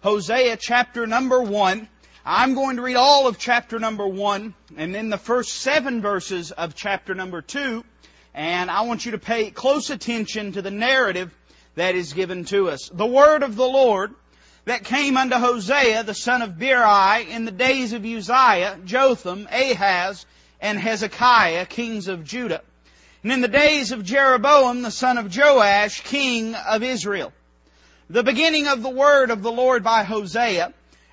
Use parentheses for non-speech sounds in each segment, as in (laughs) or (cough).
Hosea chapter number one. I'm going to read all of chapter number one and then the first seven verses of chapter number two. And I want you to pay close attention to the narrative that is given to us. The word of the Lord that came unto Hosea, the son of Beeri, in the days of Uzziah, Jotham, Ahaz, and Hezekiah, kings of Judah. And in the days of Jeroboam, the son of Joash, king of Israel the beginning of the word of the Lord by Hosea.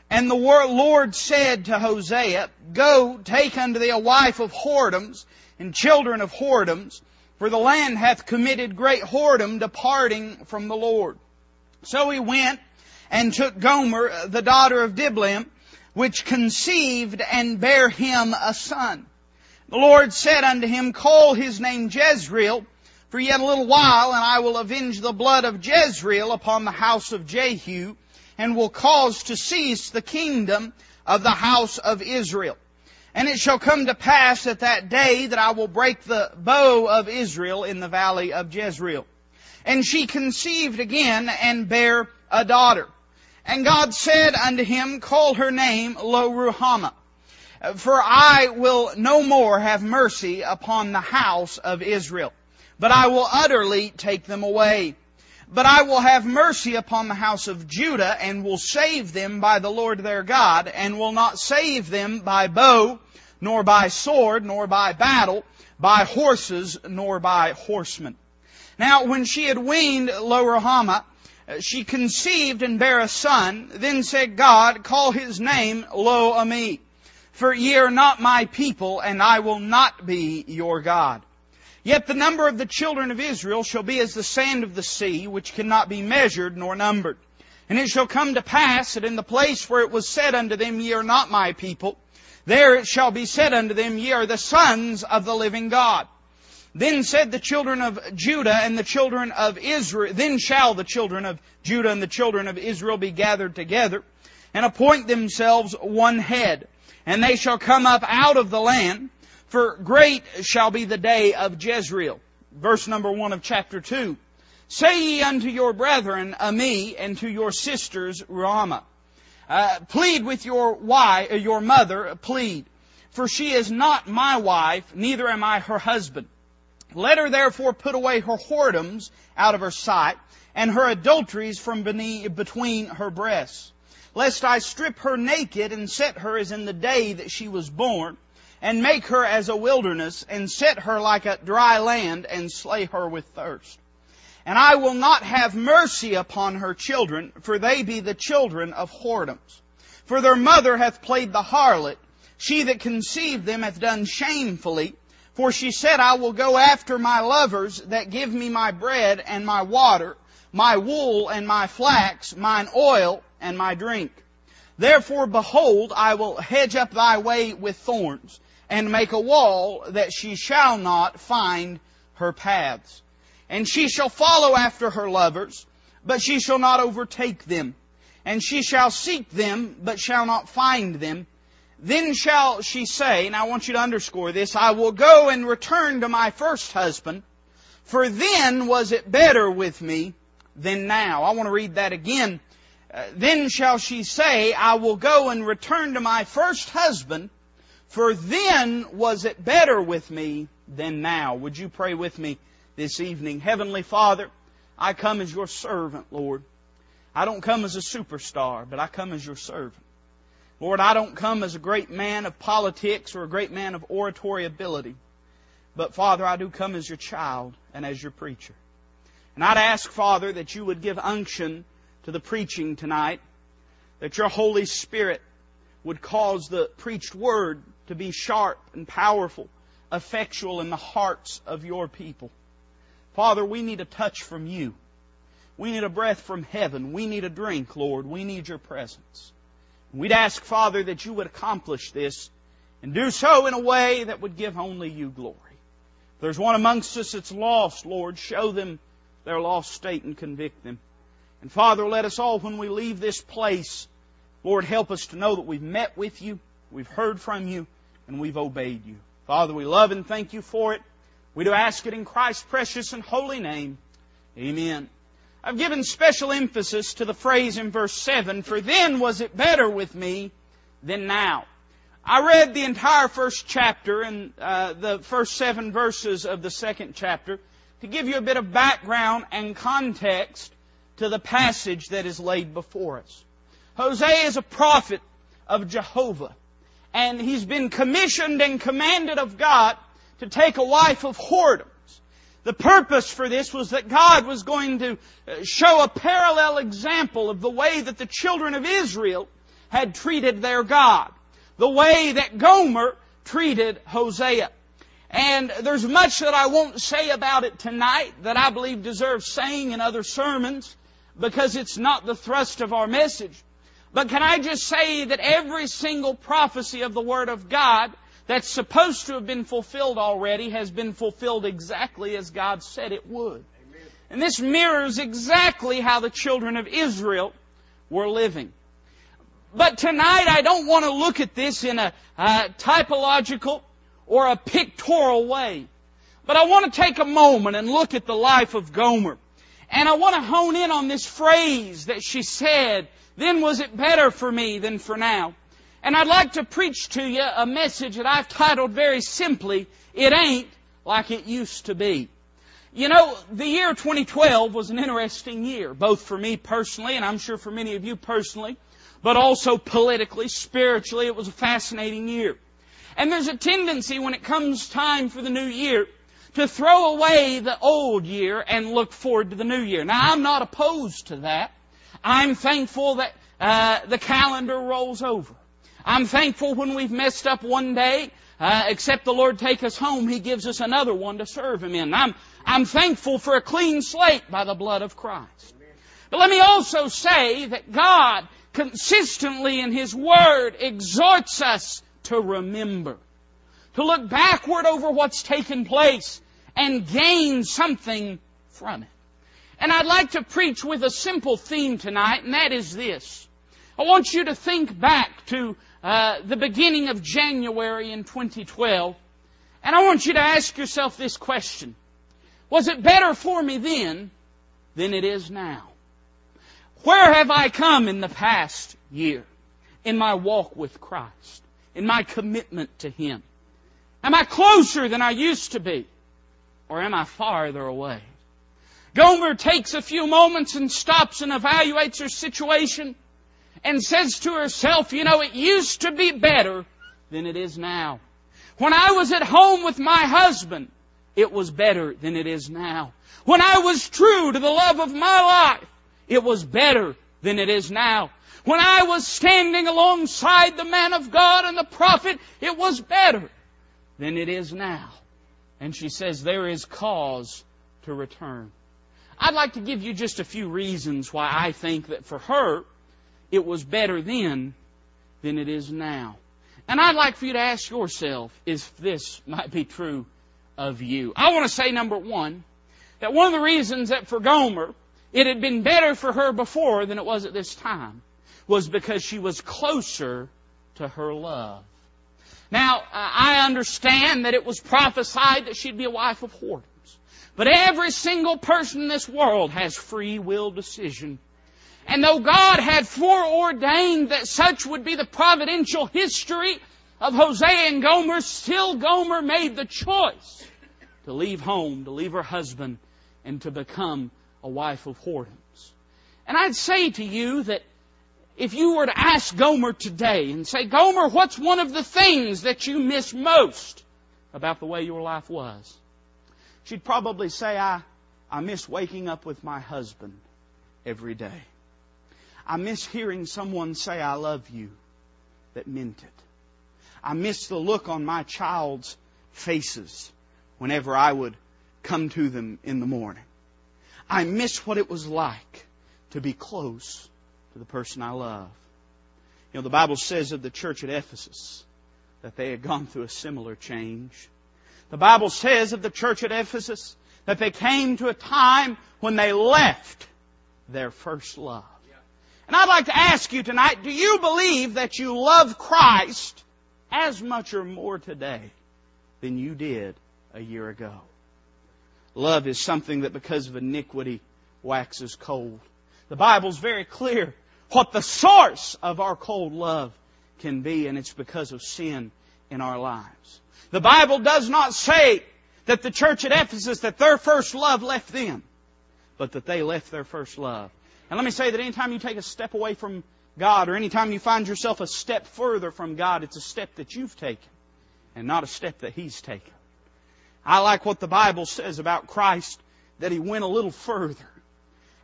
And the Lord said to Hosea, Go, take unto thee a wife of whoredoms and children of whoredoms, for the land hath committed great whoredom, departing from the Lord. So he went and took Gomer, the daughter of Diblaim, which conceived and bare him a son. The Lord said unto him, Call his name Jezreel, for yet a little while, and I will avenge the blood of Jezreel upon the house of Jehu, and will cause to cease the kingdom of the house of Israel. And it shall come to pass at that day that I will break the bow of Israel in the valley of Jezreel. And she conceived again and bare a daughter. And God said unto him, Call her name Lo Ruhamah. For I will no more have mercy upon the house of Israel but I will utterly take them away. But I will have mercy upon the house of Judah and will save them by the Lord their God and will not save them by bow, nor by sword, nor by battle, by horses, nor by horsemen. Now when she had weaned Lo-ruhamah, she conceived and bare a son. Then said God, call his name Lo-ammi. For ye are not my people and I will not be your God. Yet the number of the children of Israel shall be as the sand of the sea, which cannot be measured nor numbered. And it shall come to pass that in the place where it was said unto them, Ye are not my people, there it shall be said unto them, Ye are the sons of the living God. Then said the children of Judah and the children of Israel, then shall the children of Judah and the children of Israel be gathered together and appoint themselves one head. And they shall come up out of the land for great shall be the day of Jezreel. Verse number one of chapter two. Say ye unto your brethren, Ammi, and to your sisters, Ruhamah. Uh, plead with your wife, uh, your mother, plead. For she is not my wife, neither am I her husband. Let her therefore put away her whoredoms out of her sight, and her adulteries from between her breasts. Lest I strip her naked and set her as in the day that she was born, and make her as a wilderness, and set her like a dry land, and slay her with thirst. And I will not have mercy upon her children, for they be the children of whoredoms. For their mother hath played the harlot, she that conceived them hath done shamefully, for she said, I will go after my lovers that give me my bread and my water, my wool and my flax, mine oil and my drink. Therefore, behold, I will hedge up thy way with thorns, and make a wall that she shall not find her paths. And she shall follow after her lovers, but she shall not overtake them. And she shall seek them, but shall not find them. Then shall she say, and I want you to underscore this, I will go and return to my first husband, for then was it better with me than now. I want to read that again. Uh, then shall she say, I will go and return to my first husband, for then was it better with me than now. Would you pray with me this evening? Heavenly Father, I come as your servant, Lord. I don't come as a superstar, but I come as your servant. Lord, I don't come as a great man of politics or a great man of oratory ability. But Father, I do come as your child and as your preacher. And I'd ask, Father, that you would give unction to the preaching tonight, that your Holy Spirit would cause the preached word to be sharp and powerful, effectual in the hearts of your people. Father, we need a touch from you. We need a breath from heaven. We need a drink, Lord. We need your presence. We'd ask, Father, that you would accomplish this and do so in a way that would give only you glory. If there's one amongst us that's lost, Lord, show them their lost state and convict them. And Father, let us all, when we leave this place, Lord, help us to know that we've met with you, we've heard from you, and we've obeyed you. Father, we love and thank you for it. We do ask it in Christ's precious and holy name. Amen. I've given special emphasis to the phrase in verse 7, for then was it better with me than now. I read the entire first chapter and uh, the first seven verses of the second chapter to give you a bit of background and context to the passage that is laid before us. Hosea is a prophet of Jehovah, and he's been commissioned and commanded of God to take a wife of whoredom. The purpose for this was that God was going to uh, show a parallel example of the way that the children of Israel had treated their God. The way that Gomer treated Hosea. And there's much that I won't say about it tonight that I believe deserves saying in other sermons because it's not the thrust of our message. But can I just say that every single prophecy of the Word of God that's supposed to have been fulfilled already has been fulfilled exactly as God said it would. Amen. And this mirrors exactly how the children of Israel were living. But tonight I don't want to look at this in a, a typological or a pictorial way. But I want to take a moment and look at the life of Gomer. And I want to hone in on this phrase that she said, then was it better for me than for now? And I'd like to preach to you a message that I've titled very simply, It Ain't Like It Used to Be. You know, the year 2012 was an interesting year, both for me personally, and I'm sure for many of you personally, but also politically, spiritually, it was a fascinating year. And there's a tendency when it comes time for the new year to throw away the old year and look forward to the new year. Now, I'm not opposed to that. I'm thankful that uh, the calendar rolls over. I'm thankful when we've messed up one day, uh, except the Lord take us home, He gives us another one to serve Him in. I'm, I'm thankful for a clean slate by the blood of Christ. But let me also say that God consistently in His Word exhorts us to remember, to look backward over what's taken place and gain something from it. And I'd like to preach with a simple theme tonight, and that is this. I want you to think back to uh, the beginning of January in 2012. And I want you to ask yourself this question. Was it better for me then than it is now? Where have I come in the past year in my walk with Christ, in my commitment to Him? Am I closer than I used to be? Or am I farther away? Gomer takes a few moments and stops and evaluates her situation and says to herself, you know, it used to be better than it is now. When I was at home with my husband, it was better than it is now. When I was true to the love of my life, it was better than it is now. When I was standing alongside the man of God and the prophet, it was better than it is now. And she says there is cause to return. I'd like to give you just a few reasons why I think that for her, it was better then than it is now. And I'd like for you to ask yourself if this might be true of you. I want to say, number one, that one of the reasons that for Gomer, it had been better for her before than it was at this time, was because she was closer to her love. Now, uh, I understand that it was prophesied that she'd be a wife of whoredoms. But every single person in this world has free will decision and though God had foreordained that such would be the providential history of Hosea and Gomer, still Gomer made the choice to leave home, to leave her husband, and to become a wife of whoredoms. And I'd say to you that if you were to ask Gomer today and say, Gomer, what's one of the things that you miss most about the way your life was? She'd probably say, I, I miss waking up with my husband every day. I miss hearing someone say, I love you, that meant it. I miss the look on my child's faces whenever I would come to them in the morning. I miss what it was like to be close to the person I love. You know, the Bible says of the church at Ephesus that they had gone through a similar change. The Bible says of the church at Ephesus that they came to a time when they left their first love. And I'd like to ask you tonight, do you believe that you love Christ as much or more today than you did a year ago? Love is something that because of iniquity waxes cold. The Bible's very clear what the source of our cold love can be, and it's because of sin in our lives. The Bible does not say that the church at Ephesus, that their first love left them, but that they left their first love. And let me say that anytime you take a step away from God, or anytime you find yourself a step further from God, it's a step that you've taken, and not a step that He's taken. I like what the Bible says about Christ, that He went a little further.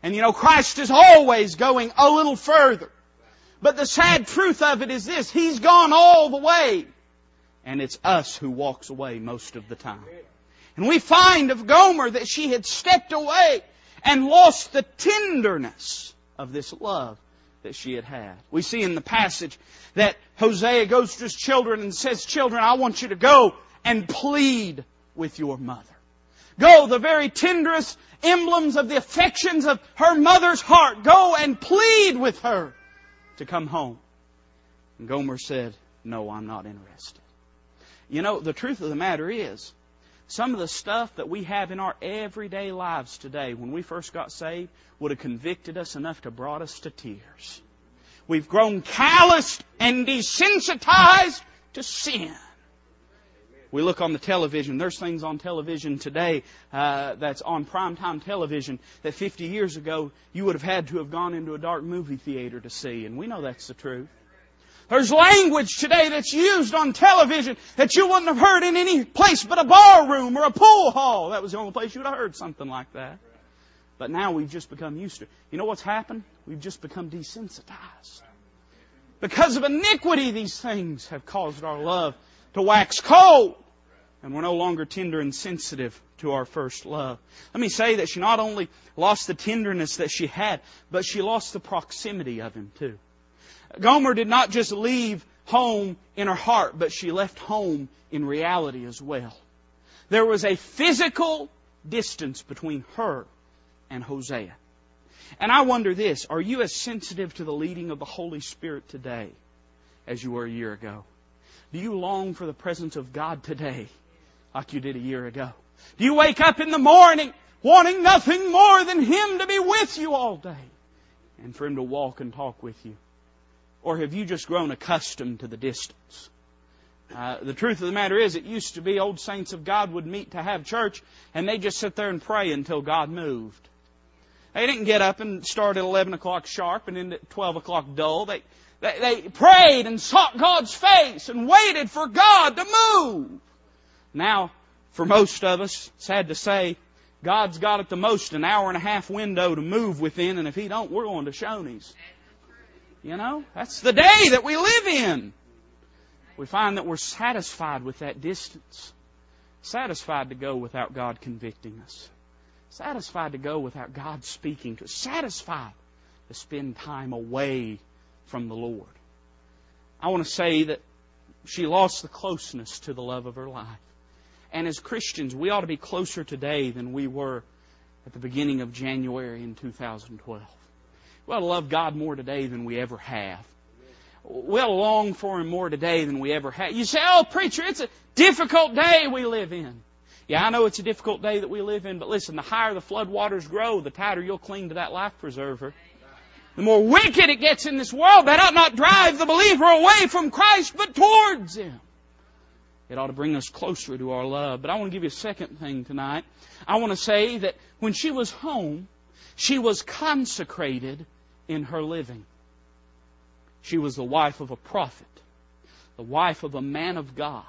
And you know, Christ is always going a little further. But the sad truth of it is this, He's gone all the way. And it's us who walks away most of the time. And we find of Gomer that she had stepped away and lost the tenderness of this love that she had had. We see in the passage that Hosea goes to his children and says, Children, I want you to go and plead with your mother. Go, the very tenderest emblems of the affections of her mother's heart. Go and plead with her to come home. And Gomer said, No, I'm not interested. You know, the truth of the matter is, some of the stuff that we have in our everyday lives today, when we first got saved, would have convicted us enough to brought us to tears. We've grown calloused and desensitized to sin. We look on the television. There's things on television today uh, that's on primetime television that 50 years ago you would have had to have gone into a dark movie theater to see, and we know that's the truth. There's language today that's used on television that you wouldn't have heard in any place but a bar room or a pool hall. That was the only place you would have heard something like that. But now we've just become used to it. You know what's happened? We've just become desensitized. Because of iniquity, these things have caused our love to wax cold. And we're no longer tender and sensitive to our first love. Let me say that she not only lost the tenderness that she had, but she lost the proximity of him too. Gomer did not just leave home in her heart, but she left home in reality as well. There was a physical distance between her and Hosea. And I wonder this, are you as sensitive to the leading of the Holy Spirit today as you were a year ago? Do you long for the presence of God today like you did a year ago? Do you wake up in the morning wanting nothing more than Him to be with you all day and for Him to walk and talk with you? Or have you just grown accustomed to the distance? Uh, the truth of the matter is, it used to be old saints of God would meet to have church, and they just sit there and pray until God moved. They didn't get up and start at 11 o'clock sharp and end at 12 o'clock dull. They, they, they prayed and sought God's face and waited for God to move. Now, for most of us, sad to say, God's got at the most an hour and a half window to move within, and if He don't, we're going to Shoney's. You know, that's the day that we live in. We find that we're satisfied with that distance. Satisfied to go without God convicting us. Satisfied to go without God speaking to us. Satisfied to spend time away from the Lord. I want to say that she lost the closeness to the love of her life. And as Christians, we ought to be closer today than we were at the beginning of January in 2012. We ought to love God more today than we ever have. We ought to long for Him more today than we ever have. You say, oh, preacher, it's a difficult day we live in. Yeah, I know it's a difficult day that we live in, but listen, the higher the flood waters grow, the tighter you'll cling to that life preserver. The more wicked it gets in this world, that ought not drive the believer away from Christ, but towards Him. It ought to bring us closer to our love. But I want to give you a second thing tonight. I want to say that when she was home, she was consecrated in her living. She was the wife of a prophet, the wife of a man of God.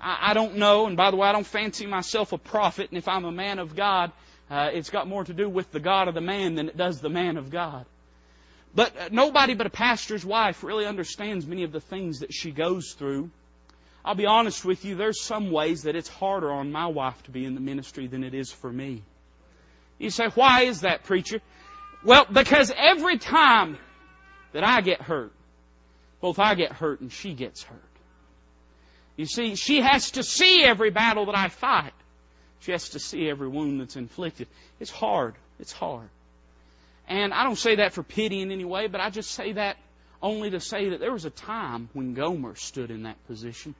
I, I don't know, and by the way, I don't fancy myself a prophet, and if I'm a man of God, uh, it's got more to do with the God of the man than it does the man of God. But uh, nobody but a pastor's wife really understands many of the things that she goes through. I'll be honest with you, there's some ways that it's harder on my wife to be in the ministry than it is for me. You say, why is that, preacher? Well, because every time that I get hurt, both I get hurt and she gets hurt. You see, she has to see every battle that I fight. She has to see every wound that's inflicted. It's hard. It's hard. And I don't say that for pity in any way, but I just say that only to say that there was a time when Gomer stood in that position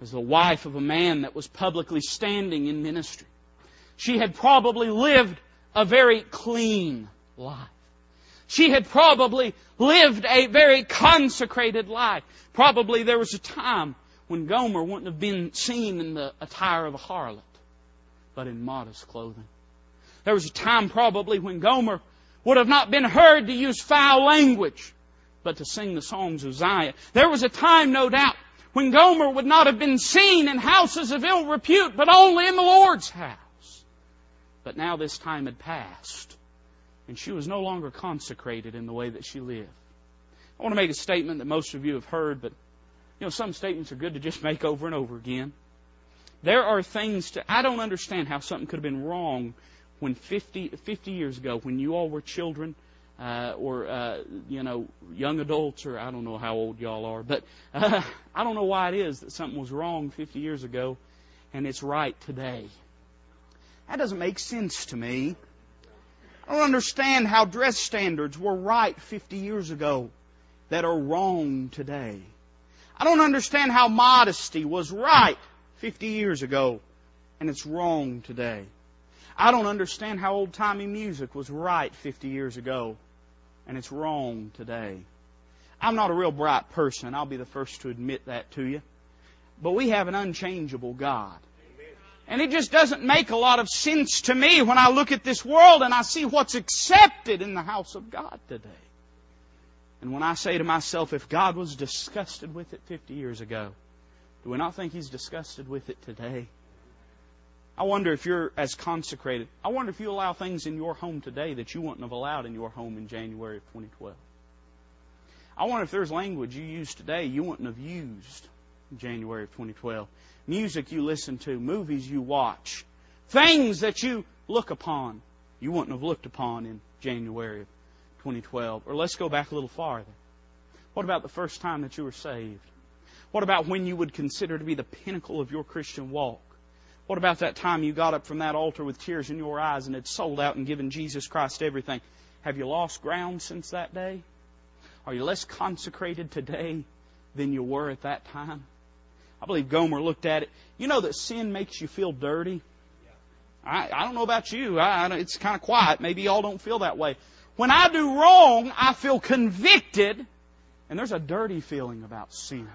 as the wife of a man that was publicly standing in ministry. She had probably lived a very clean life. She had probably lived a very consecrated life. Probably there was a time when Gomer wouldn't have been seen in the attire of a harlot, but in modest clothing. There was a time probably when Gomer would have not been heard to use foul language, but to sing the songs of Zion. There was a time, no doubt, when Gomer would not have been seen in houses of ill repute, but only in the Lord's house. But now this time had passed, and she was no longer consecrated in the way that she lived. I want to make a statement that most of you have heard, but you know, some statements are good to just (laughs) make over and over again. There are things to, I don't understand how something could have been wrong when 50, 50 years ago, when you all were children, uh, or, uh, you know, young adults, or I don't know how old y'all are, but uh, (laughs) I don't know why it is that something was wrong 50 years ago and it's right today. That doesn't make sense to me. I don't understand how dress standards were right 50 years ago that are wrong today. I don't understand how modesty was right 50 years ago and it's wrong today. I don't understand how old timey music was right 50 years ago and it's wrong today. I'm not a real bright person. I'll be the first to admit that to you. But we have an unchangeable God. And it just doesn't make a lot of sense to me when I look at this world and I see what's accepted in the house of God today. And when I say to myself, if God was disgusted with it 50 years ago, do we not think He's disgusted with it today? I wonder if you're as consecrated. I wonder if you allow things in your home today that you wouldn't have allowed in your home in January of 2012. I wonder if there's language you use today you wouldn't have used in January of 2012 music you listen to, movies you watch, things that you look upon, you wouldn't have looked upon in January of 2012. Or let's go back a little farther. What about the first time that you were saved? What about when you would consider to be the pinnacle of your Christian walk? What about that time you got up from that altar with tears in your eyes and had sold out and given Jesus Christ everything? Have you lost ground since that day? Are you less consecrated today than you were at that time? I believe Gomer looked at it. You know that sin makes you feel dirty? I, I don't know about you. I, I it's kind of quiet. Maybe y'all don't feel that way. When I do wrong, I feel convicted, and there's a dirty feeling about sin.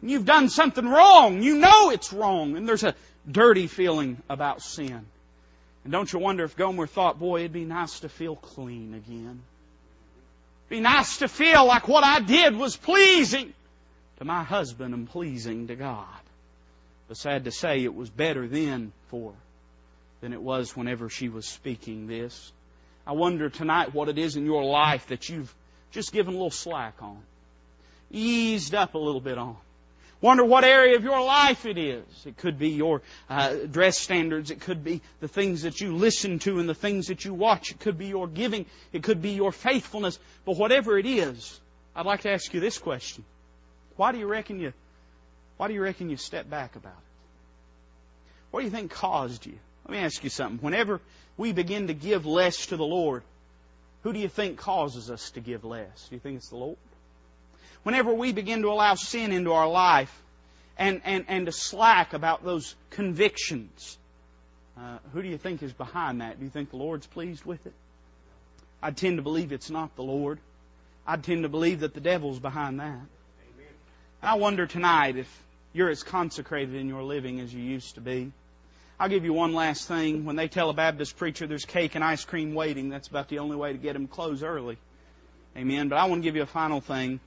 And you've done something wrong. You know it's wrong, and there's a dirty feeling about sin. And don't you wonder if Gomer thought, boy, it'd be nice to feel clean again. It'd be nice to feel like what I did was pleasing to my husband and pleasing to God. But sad to say, it was better then for her than it was whenever she was speaking this. I wonder tonight what it is in your life that you've just given a little slack on, eased up a little bit on. Wonder what area of your life it is. It could be your uh, dress standards. It could be the things that you listen to and the things that you watch. It could be your giving. It could be your faithfulness. But whatever it is, I'd like to ask you this question. Why do you reckon you, why do you reckon you step back about it? What do you think caused you? Let me ask you something. Whenever we begin to give less to the Lord, who do you think causes us to give less? Do you think it's the Lord? Whenever we begin to allow sin into our life and, and, and to slack about those convictions, uh, who do you think is behind that? Do you think the Lord's pleased with it? I tend to believe it's not the Lord. I tend to believe that the devil's behind that. I wonder tonight if you're as consecrated in your living as you used to be. I'll give you one last thing. When they tell a Baptist preacher there's cake and ice cream waiting, that's about the only way to get them to close early. Amen. But I want to give you a final thing.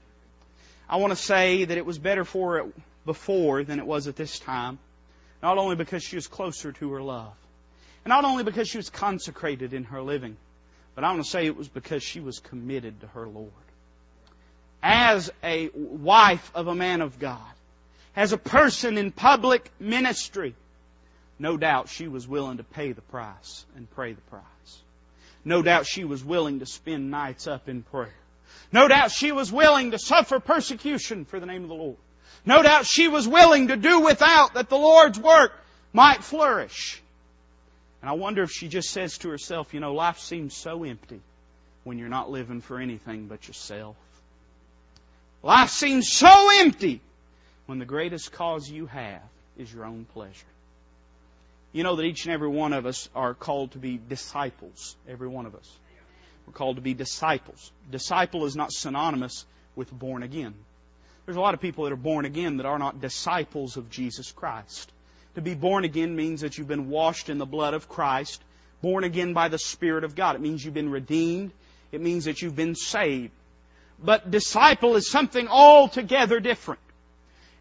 I want to say that it was better for it before than it was at this time. Not only because she was closer to her love, and not only because she was consecrated in her living, but I want to say it was because she was committed to her Lord as a wife of a man of God, as a person in public ministry, no doubt she was willing to pay the price and pray the price. No doubt she was willing to spend nights up in prayer. No doubt she was willing to suffer persecution for the name of the Lord. No doubt she was willing to do without that the Lord's work might flourish. And I wonder if she just says to herself, you know, life seems so empty when you're not living for anything but yourself. Life seems so empty when the greatest cause you have is your own pleasure. You know that each and every one of us are called to be disciples. Every one of us. We're called to be disciples. Disciple is not synonymous with born again. There's a lot of people that are born again that are not disciples of Jesus Christ. To be born again means that you've been washed in the blood of Christ, born again by the Spirit of God. It means you've been redeemed. It means that you've been saved. But disciple is something altogether different.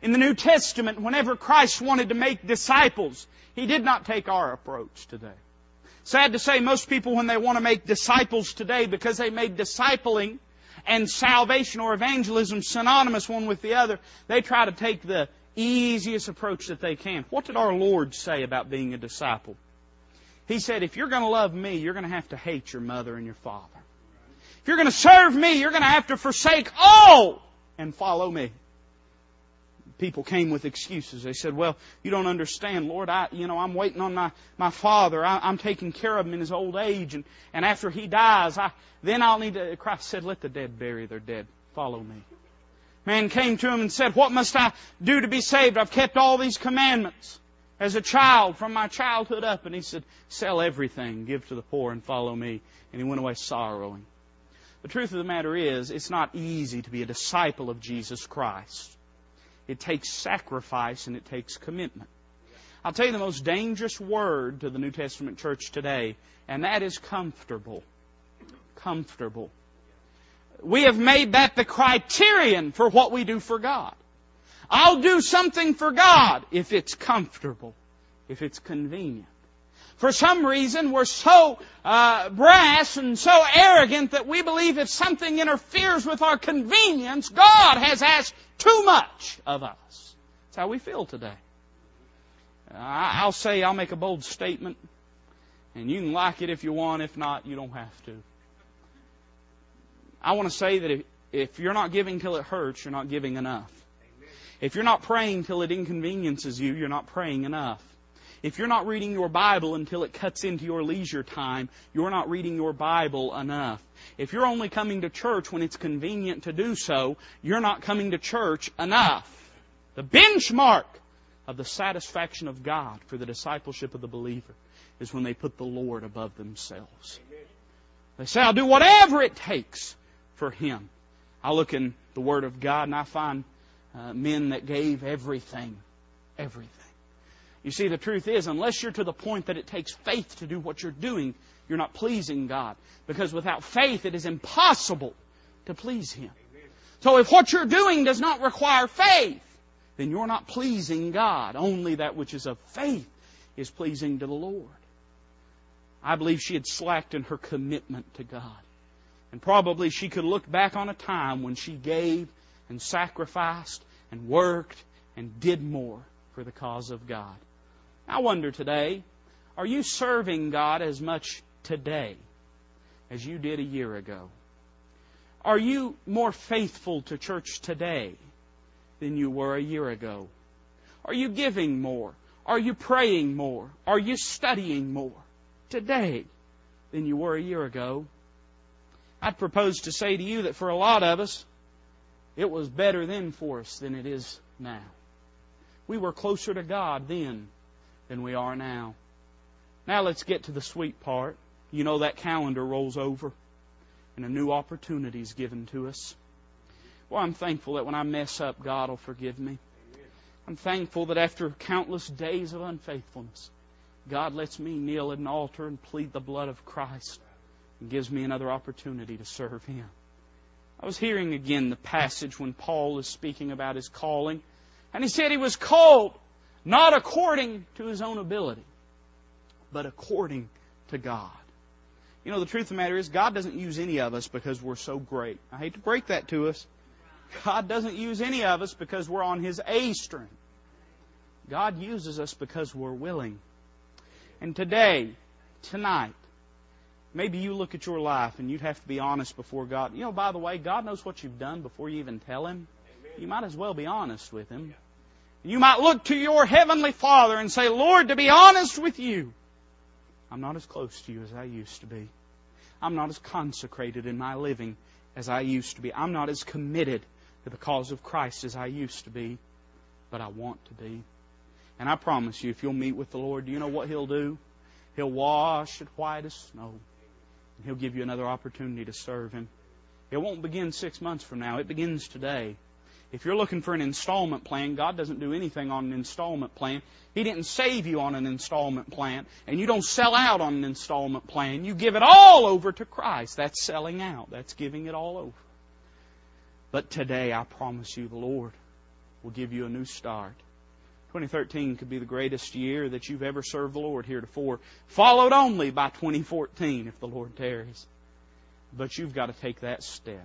In the New Testament, whenever Christ wanted to make disciples, He did not take our approach today. Sad to say, most people when they want to make disciples today, because they made discipling and salvation or evangelism synonymous one with the other, they try to take the easiest approach that they can. What did our Lord say about being a disciple? He said, if you're going to love me, you're going to have to hate your mother and your father. If you're going to serve me, you're going to have to forsake all and follow me. People came with excuses. They said, well, you don't understand, Lord. I, you know, I'm waiting on my, my father. I, I'm taking care of him in his old age. And, and after he dies, I, then I'll need to, Christ said, let the dead bury their dead. Follow me. Man came to him and said, what must I do to be saved? I've kept all these commandments as a child from my childhood up. And he said, sell everything, give to the poor and follow me. And he went away sorrowing. The truth of the matter is, it's not easy to be a disciple of Jesus Christ. It takes sacrifice and it takes commitment. I'll tell you the most dangerous word to the New Testament church today, and that is comfortable. Comfortable. We have made that the criterion for what we do for God. I'll do something for God if it's comfortable, if it's convenient for some reason, we're so uh, brass and so arrogant that we believe if something interferes with our convenience, God has asked too much of us. That's how we feel today. I'll say, I'll make a bold statement, and you can like it if you want. If not, you don't have to. I want to say that if, if you're not giving till it hurts, you're not giving enough. If you're not praying till it inconveniences you, you're not praying enough. If you're not reading your Bible until it cuts into your leisure time, you're not reading your Bible enough. If you're only coming to church when it's convenient to do so, you're not coming to church enough. The benchmark of the satisfaction of God for the discipleship of the believer is when they put the Lord above themselves. They say, I'll do whatever it takes for Him. I look in the Word of God and I find uh, men that gave everything. Everything. You see, the truth is, unless you're to the point that it takes faith to do what you're doing, you're not pleasing God. Because without faith, it is impossible to please Him. So if what you're doing does not require faith, then you're not pleasing God. Only that which is of faith is pleasing to the Lord. I believe she had slacked in her commitment to God. And probably she could look back on a time when she gave and sacrificed and worked and did more for the cause of God. I wonder today, are you serving God as much today as you did a year ago? Are you more faithful to church today than you were a year ago? Are you giving more? Are you praying more? Are you studying more today than you were a year ago? I'd propose to say to you that for a lot of us, it was better then for us than it is now. We were closer to God then than we are now. Now let's get to the sweet part. You know that calendar rolls over and a new opportunity is given to us. Well, I'm thankful that when I mess up, God will forgive me. I'm thankful that after countless days of unfaithfulness, God lets me kneel at an altar and plead the blood of Christ and gives me another opportunity to serve Him. I was hearing again the passage when Paul is speaking about his calling, and he said he was called not according to his own ability, but according to God. You know, the truth of the matter is, God doesn't use any of us because we're so great. I hate to break that to us. God doesn't use any of us because we're on His A string. God uses us because we're willing. And today, tonight, maybe you look at your life and you'd have to be honest before God. You know, by the way, God knows what you've done before you even tell Him. You might as well be honest with Him. You might look to your Heavenly Father and say, Lord, to be honest with you, I'm not as close to you as I used to be. I'm not as consecrated in my living as I used to be. I'm not as committed to the cause of Christ as I used to be, but I want to be. And I promise you, if you'll meet with the Lord, do you know what He'll do? He'll wash it white as snow. And He'll give you another opportunity to serve Him. It won't begin six months from now. It begins today. If you're looking for an installment plan, God doesn't do anything on an installment plan. He didn't save you on an installment plan. And you don't sell out on an installment plan. You give it all over to Christ. That's selling out. That's giving it all over. But today, I promise you, the Lord will give you a new start. 2013 could be the greatest year that you've ever served the Lord heretofore, followed only by 2014 if the Lord tarries. But you've got to take that step.